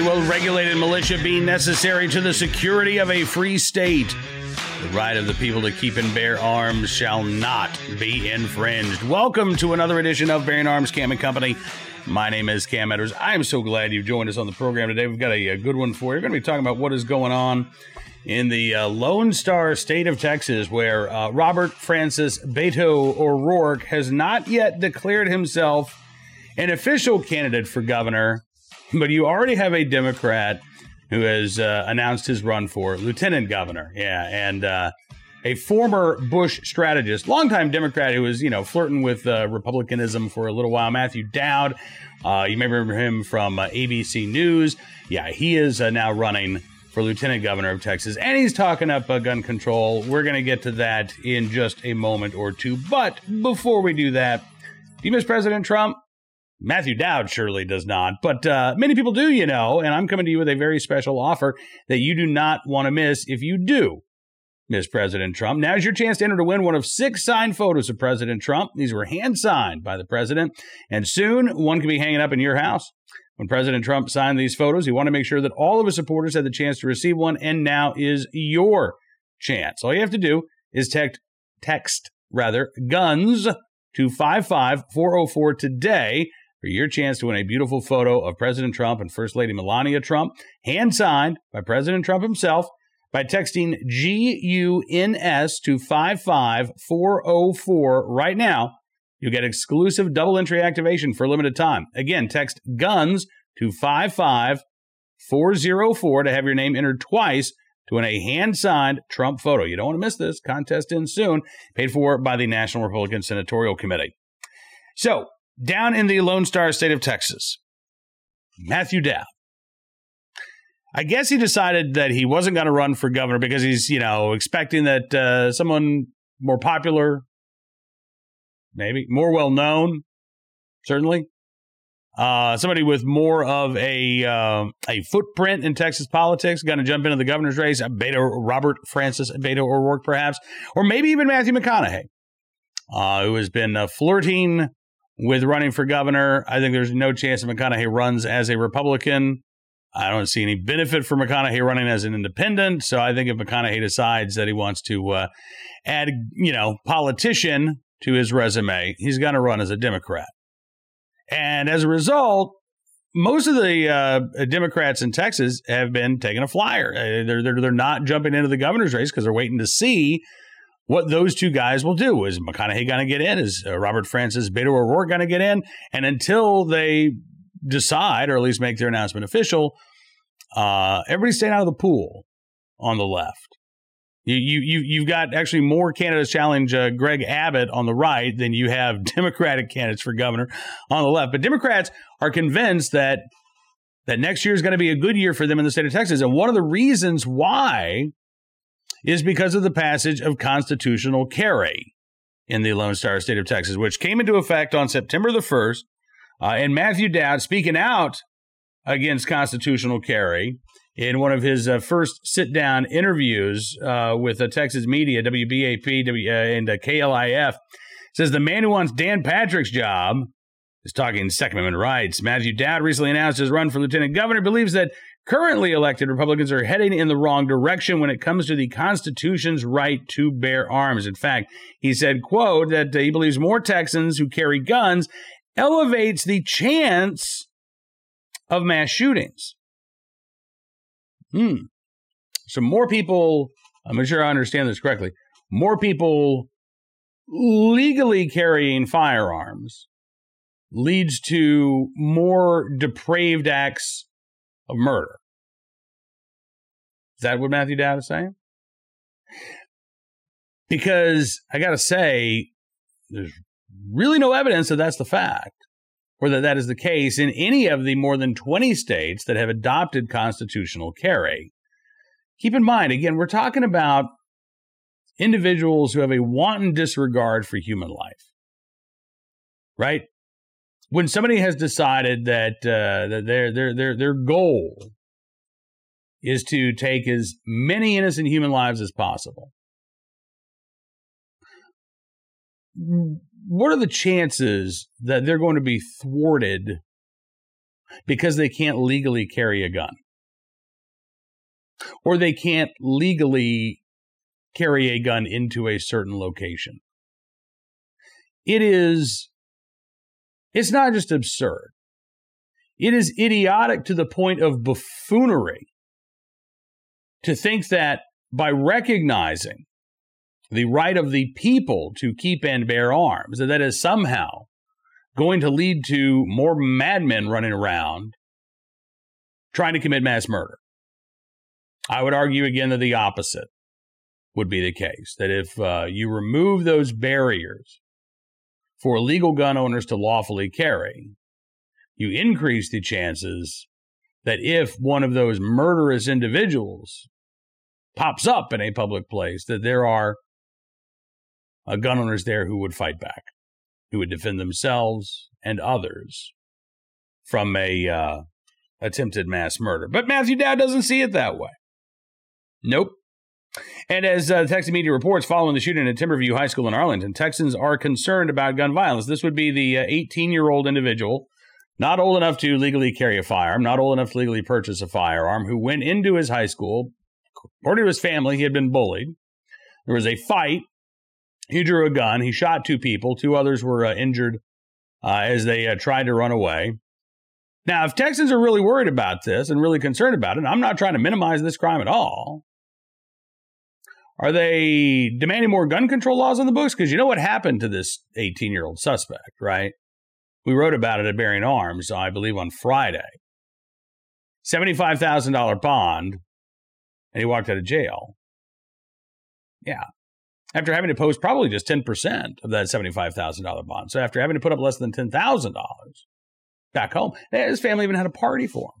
Well regulated militia being necessary to the security of a free state. The right of the people to keep and bear arms shall not be infringed. Welcome to another edition of Bearing Arms Cam and Company. My name is Cam Edwards. I am so glad you've joined us on the program today. We've got a, a good one for you. We're going to be talking about what is going on in the uh, Lone Star state of Texas, where uh, Robert Francis Beto O'Rourke has not yet declared himself an official candidate for governor, but you already have a Democrat who has uh, announced his run for lieutenant governor. Yeah, and uh, a former Bush strategist, longtime Democrat who was, you know, flirting with uh, Republicanism for a little while, Matthew Dowd. Uh, you may remember him from uh, ABC News. Yeah, he is uh, now running for lieutenant governor of Texas, and he's talking up gun control. We're going to get to that in just a moment or two. But before we do that, do you miss President Trump? Matthew Dowd surely does not, but uh, many people do, you know. And I'm coming to you with a very special offer that you do not want to miss if you do miss President Trump. Now's your chance to enter to win one of six signed photos of President Trump. These were hand signed by the president, and soon one can be hanging up in your house. When President Trump signed these photos, he wanted to make sure that all of his supporters had the chance to receive one, and now is your chance. All you have to do is text, text rather, guns to 55404 today for your chance to win a beautiful photo of President Trump and First Lady Melania Trump, hand signed by President Trump himself, by texting GUNS to 55404 right now. You'll get exclusive double entry activation for a limited time. Again, text GUNS to 55404 to have your name entered twice to win a hand signed Trump photo. You don't want to miss this. Contest in soon, paid for by the National Republican Senatorial Committee. So, down in the Lone Star state of Texas, Matthew Dowd. I guess he decided that he wasn't going to run for governor because he's, you know, expecting that uh, someone more popular, maybe more well known, certainly, uh, somebody with more of a uh, a footprint in Texas politics going to jump into the governor's race. Beto Robert Francis Beto O'Rourke, perhaps, or maybe even Matthew McConaughey, uh, who has been uh, flirting with running for governor. I think there's no chance that McConaughey runs as a Republican. I don't see any benefit for McConaughey running as an independent. So I think if McConaughey decides that he wants to uh, add, you know, politician to his resume, he's going to run as a Democrat. And as a result, most of the uh, Democrats in Texas have been taking a flyer. Uh, they're, they're, they're not jumping into the governor's race because they're waiting to see what those two guys will do. Is McConaughey going to get in? Is uh, Robert Francis Beto O'Rourke going to get in? And until they decide, or at least make their announcement official, uh, everybody's staying out of the pool on the left. You you you you've got actually more candidates challenge uh, Greg Abbott on the right than you have Democratic candidates for governor on the left. But Democrats are convinced that that next year is going to be a good year for them in the state of Texas, and one of the reasons why is because of the passage of constitutional carry in the Lone Star State of Texas, which came into effect on September the 1st. Uh, and Matthew Dowd speaking out against constitutional carry in one of his uh, first sit down interviews uh, with Texas media, WBAP w, uh, and uh, KLIF, says the man who wants Dan Patrick's job is talking Second Amendment rights. Matthew Dowd recently announced his run for lieutenant governor, believes that currently elected Republicans are heading in the wrong direction when it comes to the Constitution's right to bear arms. In fact, he said, quote, that he believes more Texans who carry guns elevates the chance of mass shootings. Hmm. So more people, I'm sure I understand this correctly, more people legally carrying firearms leads to more depraved acts of murder. Is that what Matthew Dowd is saying? Because I got to say, there's really no evidence that that's the fact or that that is the case in any of the more than 20 states that have adopted constitutional carry. Keep in mind, again, we're talking about individuals who have a wanton disregard for human life, right? When somebody has decided that, uh, that their, their, their, their goal is to take as many innocent human lives as possible, what are the chances that they're going to be thwarted because they can't legally carry a gun or they can't legally carry a gun into a certain location. It is, it's not just absurd. It is idiotic to the point of buffoonery to think that by recognizing the right of the people to keep and bear arms, that that is somehow going to lead to more madmen running around trying to commit mass murder. I would argue again that the opposite would be the case. That if uh, you remove those barriers for legal gun owners to lawfully carry, you increase the chances that if one of those murderous individuals pops up in a public place, that there are gun owners there who would fight back, who would defend themselves and others from a uh, attempted mass murder. But Matthew Dowd doesn't see it that way. Nope. And as uh, Texas media reports, following the shooting at Timberview High School in Arlington, Texans are concerned about gun violence. This would be the 18 uh, year old individual, not old enough to legally carry a firearm, not old enough to legally purchase a firearm, who went into his high school. According to his family, he had been bullied. There was a fight. He drew a gun. He shot two people. Two others were uh, injured uh, as they uh, tried to run away. Now, if Texans are really worried about this and really concerned about it, I'm not trying to minimize this crime at all. Are they demanding more gun control laws on the books? Because you know what happened to this 18 year old suspect, right? We wrote about it at Bearing Arms, I believe, on Friday. $75,000 bond, and he walked out of jail. Yeah. After having to post probably just 10% of that $75,000 bond. So after having to put up less than $10,000 back home, his family even had a party for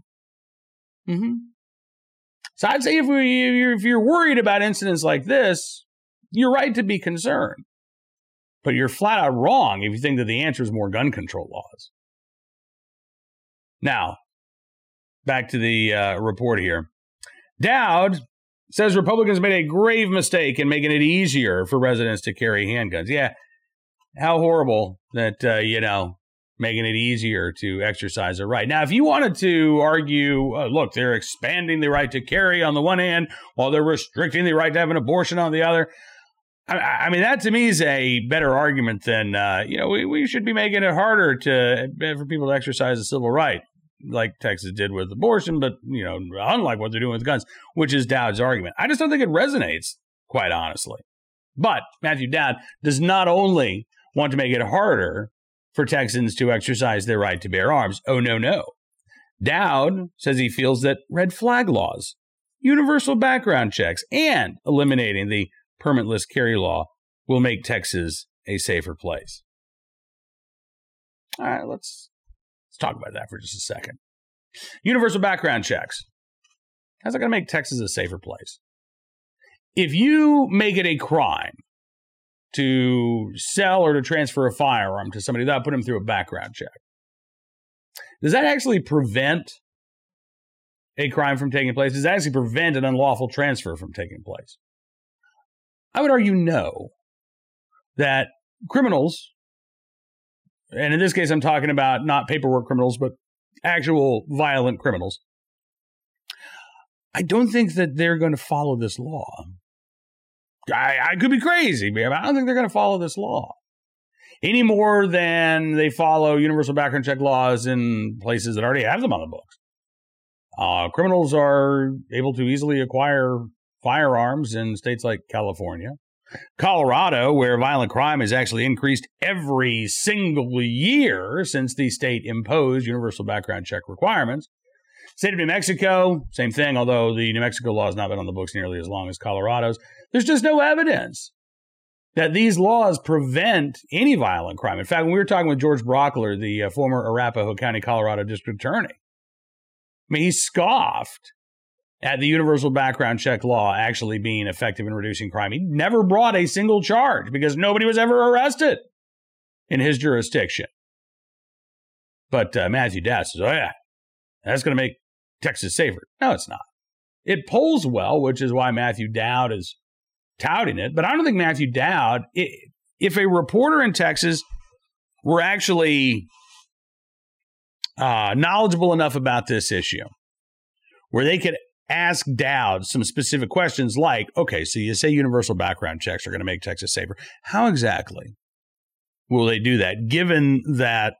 him. Mm-hmm. So I'd say if, we, if you're worried about incidents like this, you're right to be concerned. But you're flat out wrong if you think that the answer is more gun control laws. Now, back to the uh, report here. Dowd says Republicans made a grave mistake in making it easier for residents to carry handguns. Yeah, how horrible that, uh, you know, making it easier to exercise a right. Now, if you wanted to argue, uh, look, they're expanding the right to carry on the one hand while they're restricting the right to have an abortion on the other. I, I mean, that to me is a better argument than, uh, you know, we, we should be making it harder to for people to exercise a civil right, like Texas did with abortion, but, you know, unlike what they're doing with guns, which is Dowd's argument. I just don't think it resonates, quite honestly. But Matthew Dowd does not only want to make it harder for Texans to exercise their right to bear arms. Oh, no, no. Dowd says he feels that red flag laws, universal background checks, and eliminating the permitless carry law will make Texas a safer place. All right, let's let's talk about that for just a second. Universal background checks. How's that going to make Texas a safer place? If you make it a crime to sell or to transfer a firearm to somebody without putting them through a background check. Does that actually prevent a crime from taking place? Does that actually prevent an unlawful transfer from taking place? I would argue no. That criminals, and in this case, I'm talking about not paperwork criminals, but actual violent criminals, I don't think that they're going to follow this law. I, I could be crazy, but I don't think they're going to follow this law any more than they follow universal background check laws in places that already have them on the books. Uh, criminals are able to easily acquire firearms in states like California, Colorado, where violent crime has actually increased every single year since the state imposed universal background check requirements. State of New Mexico, same thing, although the New Mexico law has not been on the books nearly as long as Colorado's. There's just no evidence that these laws prevent any violent crime. In fact, when we were talking with George Brauchler, the uh, former Arapahoe County, Colorado district attorney, I mean, he scoffed at the universal background check law actually being effective in reducing crime. He never brought a single charge because nobody was ever arrested in his jurisdiction. But uh, Matthew Dowd says, oh, yeah, that's going to make Texas safer. No, it's not. It polls well, which is why Matthew Dowd is touting it, but I don't think Matthew Dowd, if a reporter in Texas were actually uh, knowledgeable enough about this issue where they could ask Dowd some specific questions like, okay, so you say universal background checks are going to make Texas safer. How exactly will they do that, given that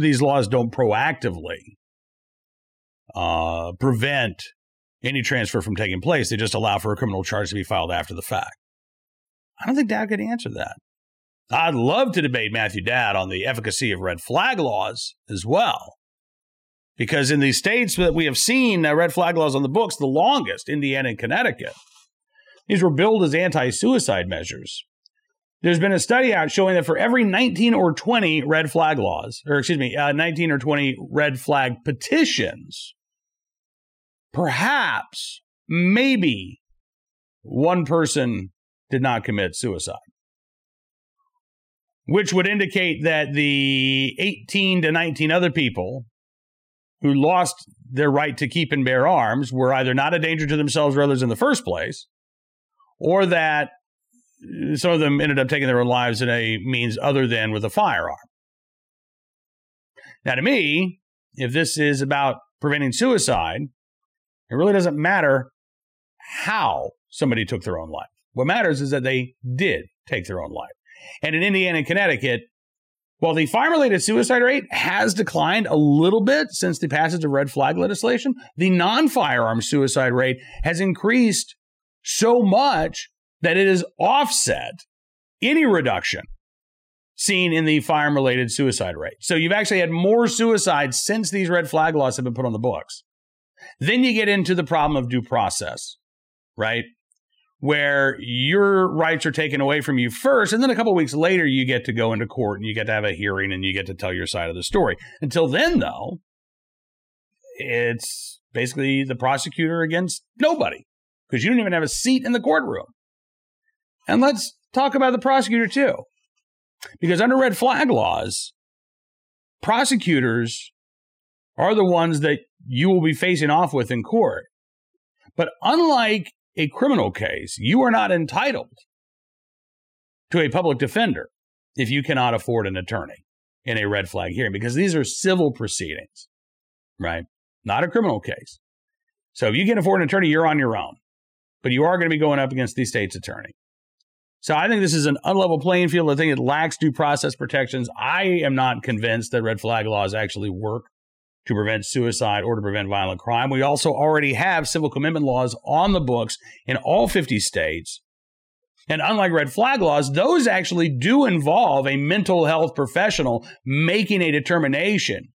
these laws don't proactively uh, prevent any transfer from taking place? They just allow for a criminal charge to be filed after the fact. I don't think Dowd could answer that. I'd love to debate Matthew Dowd on the efficacy of red flag laws as well. Because in these states that we have seen uh, red flag laws on the books the longest, Indiana and Connecticut, these were billed as anti suicide measures. There's been a study out showing that for every 19 or 20 red flag laws, or excuse me, uh, 19 or 20 red flag petitions, perhaps, maybe one person did not commit suicide which would indicate that the 18 to 19 other people who lost their right to keep and bear arms were either not a danger to themselves or others in the first place, or that some of them ended up taking their own lives in a means other than with a firearm. Now, to me, if this is about preventing suicide, it really doesn't matter how somebody took their own life. What matters is that they did take their own life. And in Indiana and Connecticut, while the fire related suicide rate has declined a little bit since the passage of red flag legislation, the non firearm suicide rate has increased so much that it has offset any reduction seen in the fire related suicide rate. So you've actually had more suicides since these red flag laws have been put on the books. Then you get into the problem of due process, right? Where your rights are taken away from you first, and then a couple weeks later you get to go into court and you get to have a hearing and you get to tell your side of the story. Until then, though, it's basically the prosecutor against nobody because you don't even have a seat in the courtroom. And let's talk about the prosecutor too, because under red flag laws, prosecutors are the ones that you will be facing off with in court. But unlike a criminal case, you are not entitled to a public defender if you cannot afford an attorney in a red flag hearing because these are civil proceedings, right? Not a criminal case. So if you can't afford an attorney, you're on your own, but you are going to be going up against the state's attorney. So I think this is an unlevel playing field. I think it lacks due process protections. I am not convinced that red flag laws actually work to prevent suicide or to prevent violent crime. We also already have civil commitment laws on the books in all 50 states. And unlike red flag laws, those actually do involve a mental health professional making a determination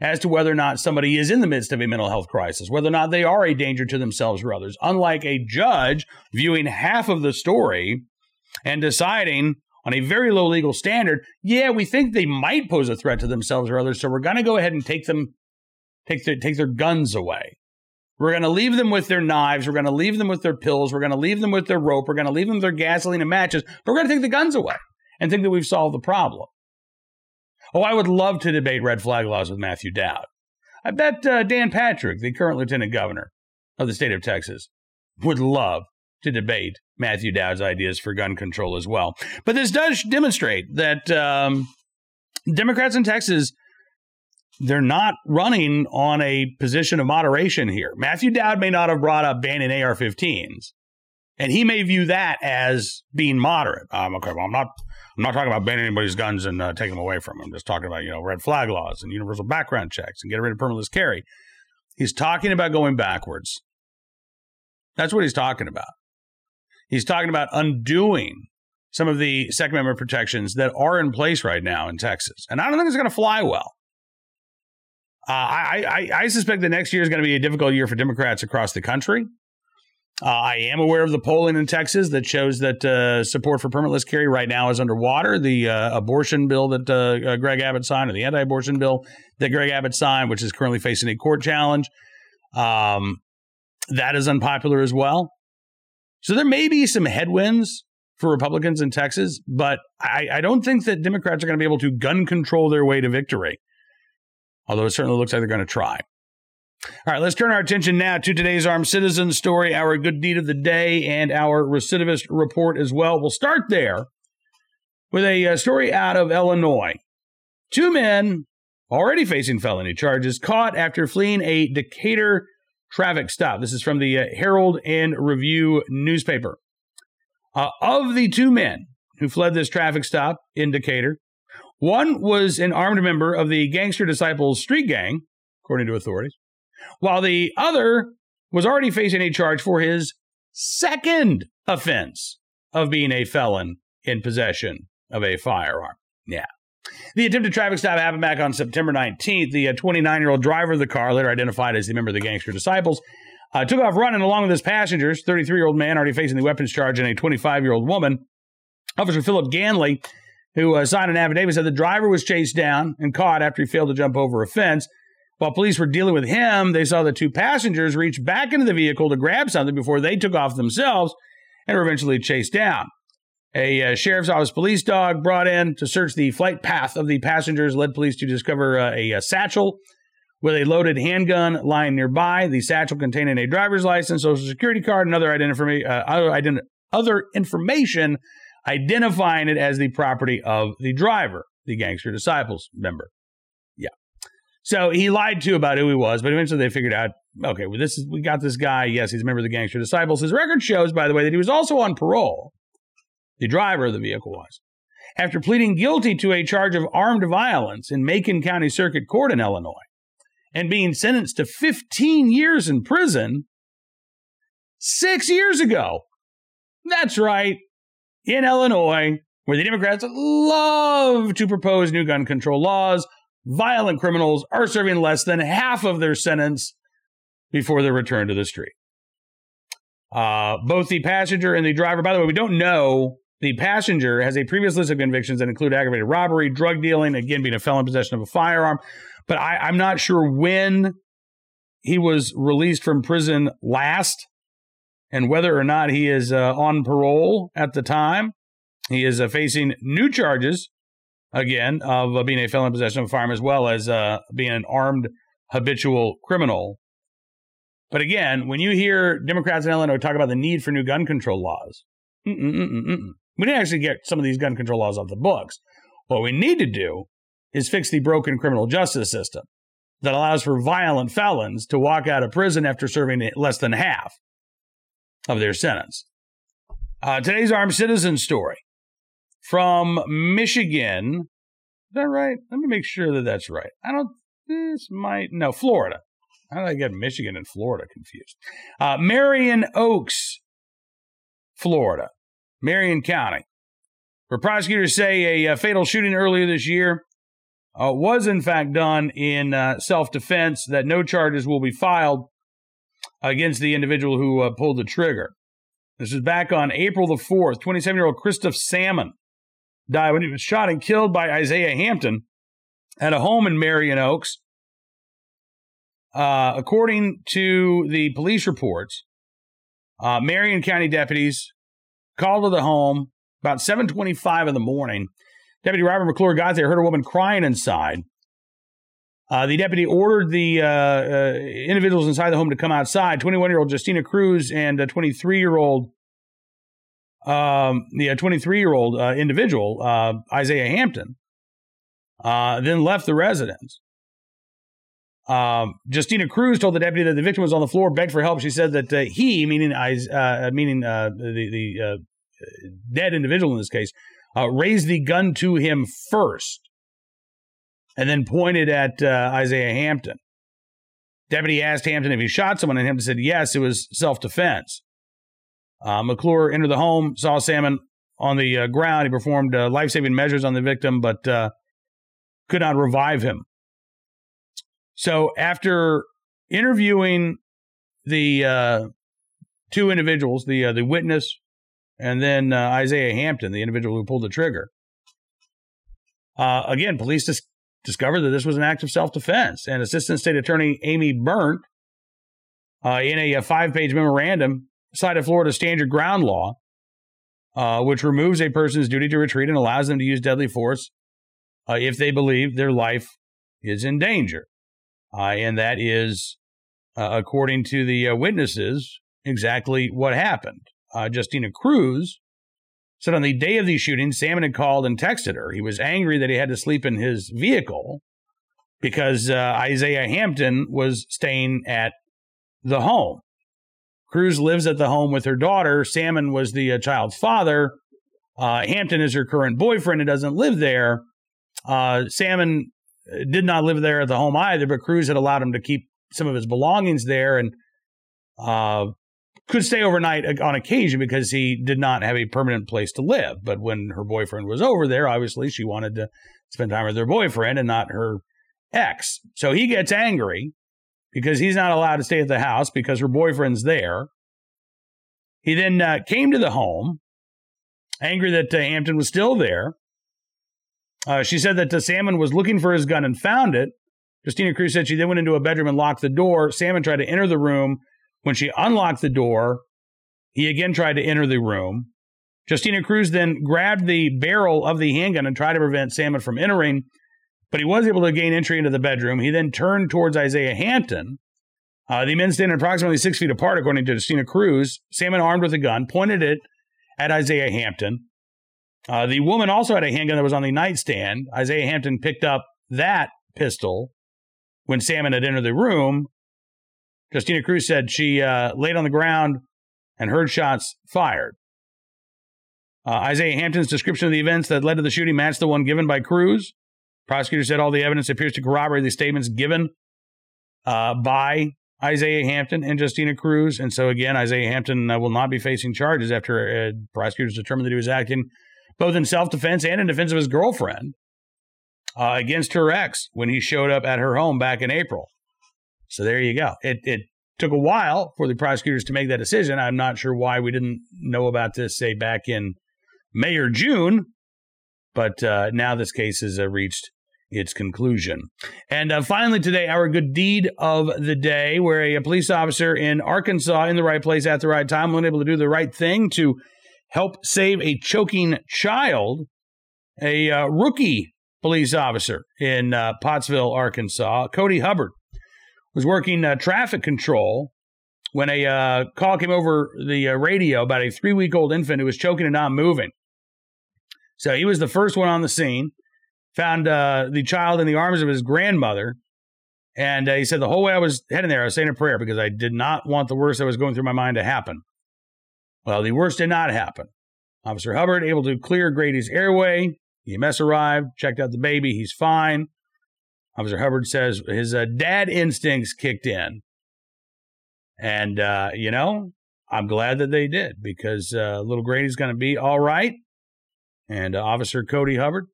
as to whether or not somebody is in the midst of a mental health crisis, whether or not they are a danger to themselves or others. Unlike a judge viewing half of the story and deciding on a very low legal standard, yeah, we think they might pose a threat to themselves or others, so we're going to go ahead and take them take their, take their guns away. We're going to leave them with their knives. We're going to leave them with their pills. We're going to leave them with their rope. We're going to leave them with their gasoline and matches. But we're going to take the guns away and think that we've solved the problem. Oh, I would love to debate red flag laws with Matthew Dowd. I bet uh, Dan Patrick, the current lieutenant governor of the state of Texas, would love to debate Matthew Dowd's ideas for gun control as well. But this does demonstrate that um, Democrats in Texas they're not running on a position of moderation here. Matthew Dowd may not have brought up banning AR-15s, and he may view that as being moderate. Um, okay, well, I'm not. I'm not talking about banning anybody's guns and uh, taking them away from them. I'm just talking about you know red flag laws and universal background checks and getting rid of permitless carry. He's talking about going backwards. That's what he's talking about. He's talking about undoing some of the Second Amendment protections that are in place right now in Texas, and I don't think it's going to fly well. Uh, I, I, I suspect the next year is going to be a difficult year for Democrats across the country. Uh, I am aware of the polling in Texas that shows that uh, support for permitless carry right now is underwater. The uh, abortion bill that uh, uh, Greg Abbott signed, or the anti-abortion bill that Greg Abbott signed, which is currently facing a court challenge, um, that is unpopular as well. So there may be some headwinds for Republicans in Texas, but I, I don't think that Democrats are going to be able to gun control their way to victory although it certainly looks like they're going to try. All right, let's turn our attention now to today's armed citizen story, our good deed of the day, and our recidivist report as well. We'll start there with a, uh, story out of Illinois. Two men already facing felony charges, caught after fleeing a Decatur traffic stop. This is from the uh, Herald and Review newspaper. Uh, of the two men who fled this traffic stop in Decatur, one was an armed member of the Gangster Disciples street gang, according to authorities, while the other was already facing a charge for his second offense of being a felon in possession of a firearm. Yeah. The attempted traffic stop happened back on September 19th. The 29 uh, year old driver of the car, later identified as the member of the Gangster Disciples, uh, took off running along with his passengers 33 year old man already facing the weapons charge and a 25 year old woman. Officer Philip Ganley, who uh, signed an affidavit, said the driver was chased down and caught after he failed to jump over a fence. While police were dealing with him, they saw the two passengers reach back into the vehicle to grab something before they took off themselves and were eventually chased down. A uh, sheriff's office police dog brought in to search the flight path of the passengers led police to discover uh, a, a, satchel with a loaded handgun lying nearby. The satchel containing a driver's license, social security card, and other, identifi- uh, other, ident- other information identifying it as the property of the driver, the Gangster Disciples member. Yeah. So he lied to about who he was, but eventually they figured out, okay, well, this is we got this guy. Yes, he's a member of the Gangster Disciples. His record shows, by the way, that he was also on parole. The driver of the vehicle was. After pleading guilty to a charge of armed violence in Macon County Circuit Court in Illinois and being sentenced to 15 years in prison six years ago. That's right in Illinois, where the Democrats love to propose new gun control laws, violent criminals are serving less than half of their sentence before their return to the street. Uh, both the passenger and the driver, by the way, we don't know. The passenger has a previous list of convictions that include aggravated robbery, drug dealing, again, being a felon in possession of a firearm. But I, I'm not sure when he was released from prison last and whether or not he is uh, on parole at the time. He is uh, facing new charges, again, of uh, being a felon in possession of a firearm as well as uh, being an armed habitual criminal. But again, when you hear Democrats in Illinois talk about the need for new gun control laws, we didn't actually get some of these gun control laws off the books. What we need to do is fix the broken criminal justice system that allows for violent felons to walk out of prison after serving less than half of their sentence. Uh, today's armed citizen story from Michigan. Is that right? Let me make sure that that's right. I don't. This might no Florida. How did I get Michigan and Florida confused? Uh, Marion Oaks, Florida, Marion County, where prosecutors say a, a fatal shooting earlier this year uh, was in fact done in uh, self defense. That no charges will be filed against the individual who uh, pulled the trigger. This is back on April the 4th. 27 year old Christoph Salmon died when he was shot and killed by Isaiah Hampton at a home in Marion Oaks. Uh, according to the police reports, uh, Marion County deputies called to the home about 7:25 in the morning. Deputy Robert McClure got there, heard a woman crying inside. Uh, the deputy ordered the uh, uh, individuals inside the home to come outside 21 year old Justina Cruz and a 23 year old um, the 23 year old uh, individual, uh, Isaiah Hampton, uh, then left the residence. Um, Justina Cruz told the deputy that the victim was on the floor, begged for help. She said that he, meaning meaning the, the dead individual in this case, raised the gun to him first and then pointed at uh, Isaiah Hampton. Deputy asked Hampton if he shot someone, and Hampton said yes, it was self defense. Uh, McClure entered the home, saw Salmon on the uh, ground. He performed uh, life saving measures on the victim, but uh, could not revive him. So, after interviewing the uh, two individuals, the the witness and then Isaiah Hampton, the individual who pulled the trigger, again, police just discovered that this was an act of self defense. And Assistant State Attorney Amy Berndt, uh, in a, a five page memorandum, cited Florida stand your ground law, uh, which removes a person's duty to retreat and allows them to use deadly force uh, if they believe their life is in danger. Uh, and that is, uh, according to the uh, witnesses, exactly what happened. Justina Cruz said on the day of the shooting, Salmon had called and texted her. He was angry that he had to sleep in his vehicle because uh, Isaiah Hampton was staying at the home. Cruz lives at the home with her daughter. Salmon was the uh, child's father. Uh, Hampton is her current boyfriend and doesn't live there. Uh, Salmon uh, did not live there at the home either, but Cruz had allowed him to keep some of his belongings there and uh, could stay overnight on occasion because he did not have a permanent place to live. But when her boyfriend was over there, obviously she wanted to spend time with her boyfriend and not her ex. So he gets angry because he's not allowed to stay at the house because her boyfriend's there. He then uh, came to the home, angry that uh, Hampton was still there. Uh, she said that the Salmon was looking for his gun and found it. Justina Cruz said she then went into a bedroom and locked the door. Salmon tried to enter the room. When she unlocked the door, he again tried to enter the room. Justina Cruz then grabbed the barrel of the handgun and tried to prevent Salmon from entering, but he was able to gain entry into the bedroom. He then turned towards Isaiah Hampton. Uh, the men stand approximately six feet apart, according to Justina Cruz. Salmon, armed with a gun, pointed it at Isaiah Hampton. Uh, the woman also had a handgun that was on the nightstand. Isaiah Hampton picked up that pistol when Salmon had entered the room. Justina Cruz said she uh, laid on the ground and heard shots fired. Uh, Isaiah Hampton's description of the events that led to the shooting matched the one given by Cruz. Prosecutor said all the evidence appears to corroborate the statements given uh, by Isaiah Hampton and Justina Cruz. And so, again, Isaiah Hampton uh, will not be facing charges after uh, prosecutors determined that he was acting both in self defense and in defense of his girlfriend uh, against her ex when he showed up at her home back in April. So there you go. It, it took a while for the prosecutors to make that decision. I'm not sure why we didn't know about this, say, back in May or June, but uh, now this case has uh, reached its conclusion. And uh, finally, today, our good deed of the day, where a, police officer in Arkansas, in the right place at the right time, was able to do the right thing to help save a choking child. A uh, rookie police officer in uh, Pottsville, Arkansas, Cody Hubbard, was working uh, traffic control when a uh, call came over the uh, radio about a three week old infant who was choking and not moving. So he was the first one on the scene, found uh, the child in the arms of his grandmother. And uh, he said, The whole way I was heading there, I was saying a prayer because I did not want the worst that was going through my mind to happen. Well, the worst did not happen. Officer Hubbard able to clear Grady's airway. EMS arrived, checked out the baby. He's fine. Officer Hubbard says his uh, dad instincts kicked in. And, uh, you know, I'm glad that they did because uh, little Grady's going to be all right. And uh, Officer Cody Hubbard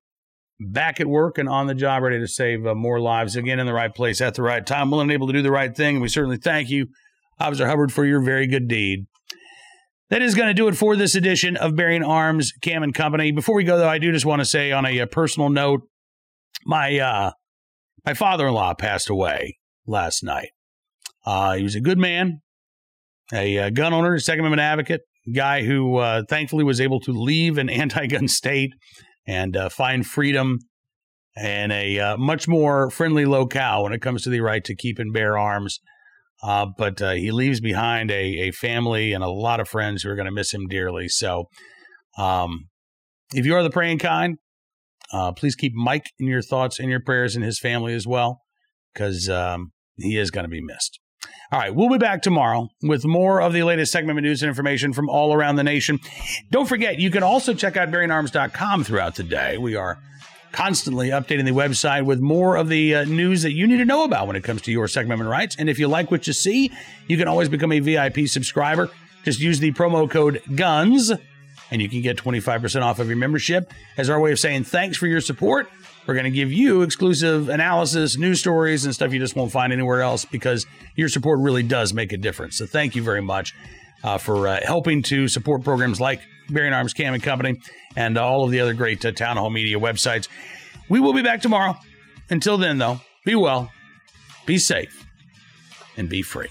back at work and on the job, ready to save uh, more lives again in the right place at the right time, willing and able to do the right thing. And we certainly thank you, Officer Hubbard, for your very good deed. That is going to do it for this edition of Bearing Arms Cam and Company. Before we go, though, I do just want to say on a, a personal note, my uh, my father-in-law passed away last night. Uh, he was a good man, a, a gun owner, Second Amendment advocate, guy who uh, thankfully was able to leave an anti-gun state and uh, find freedom and a uh, much more friendly locale when it comes to the right to keep and bear arms. Uh, but uh, he leaves behind a, a family and a lot of friends who are going to miss him dearly. So, um, if you are the praying kind, uh, please keep Mike in your thoughts and your prayers and his family as well, because um, he is going to be missed. All right, we'll be back tomorrow with more of the latest segment of news and information from all around the nation. Don't forget, you can also check out bearingarms.com throughout the day. We are constantly updating the website with more of the uh, news that you need to know about when it comes to your Second Amendment rights. And if you like what you see, you can always become a VIP subscriber. Just use the promo code GUNS and you can get 25% off of your membership as our way of saying thanks for your support. We're going to give you exclusive analysis, news stories, and stuff you just won't find anywhere else because your support really does make a difference. So thank you very much uh, for uh, helping to support programs like Bearing Arms Cam and Company and all of the other great uh, Townhall Media websites. We will be back tomorrow. Until then, though, be well, be safe, and be free.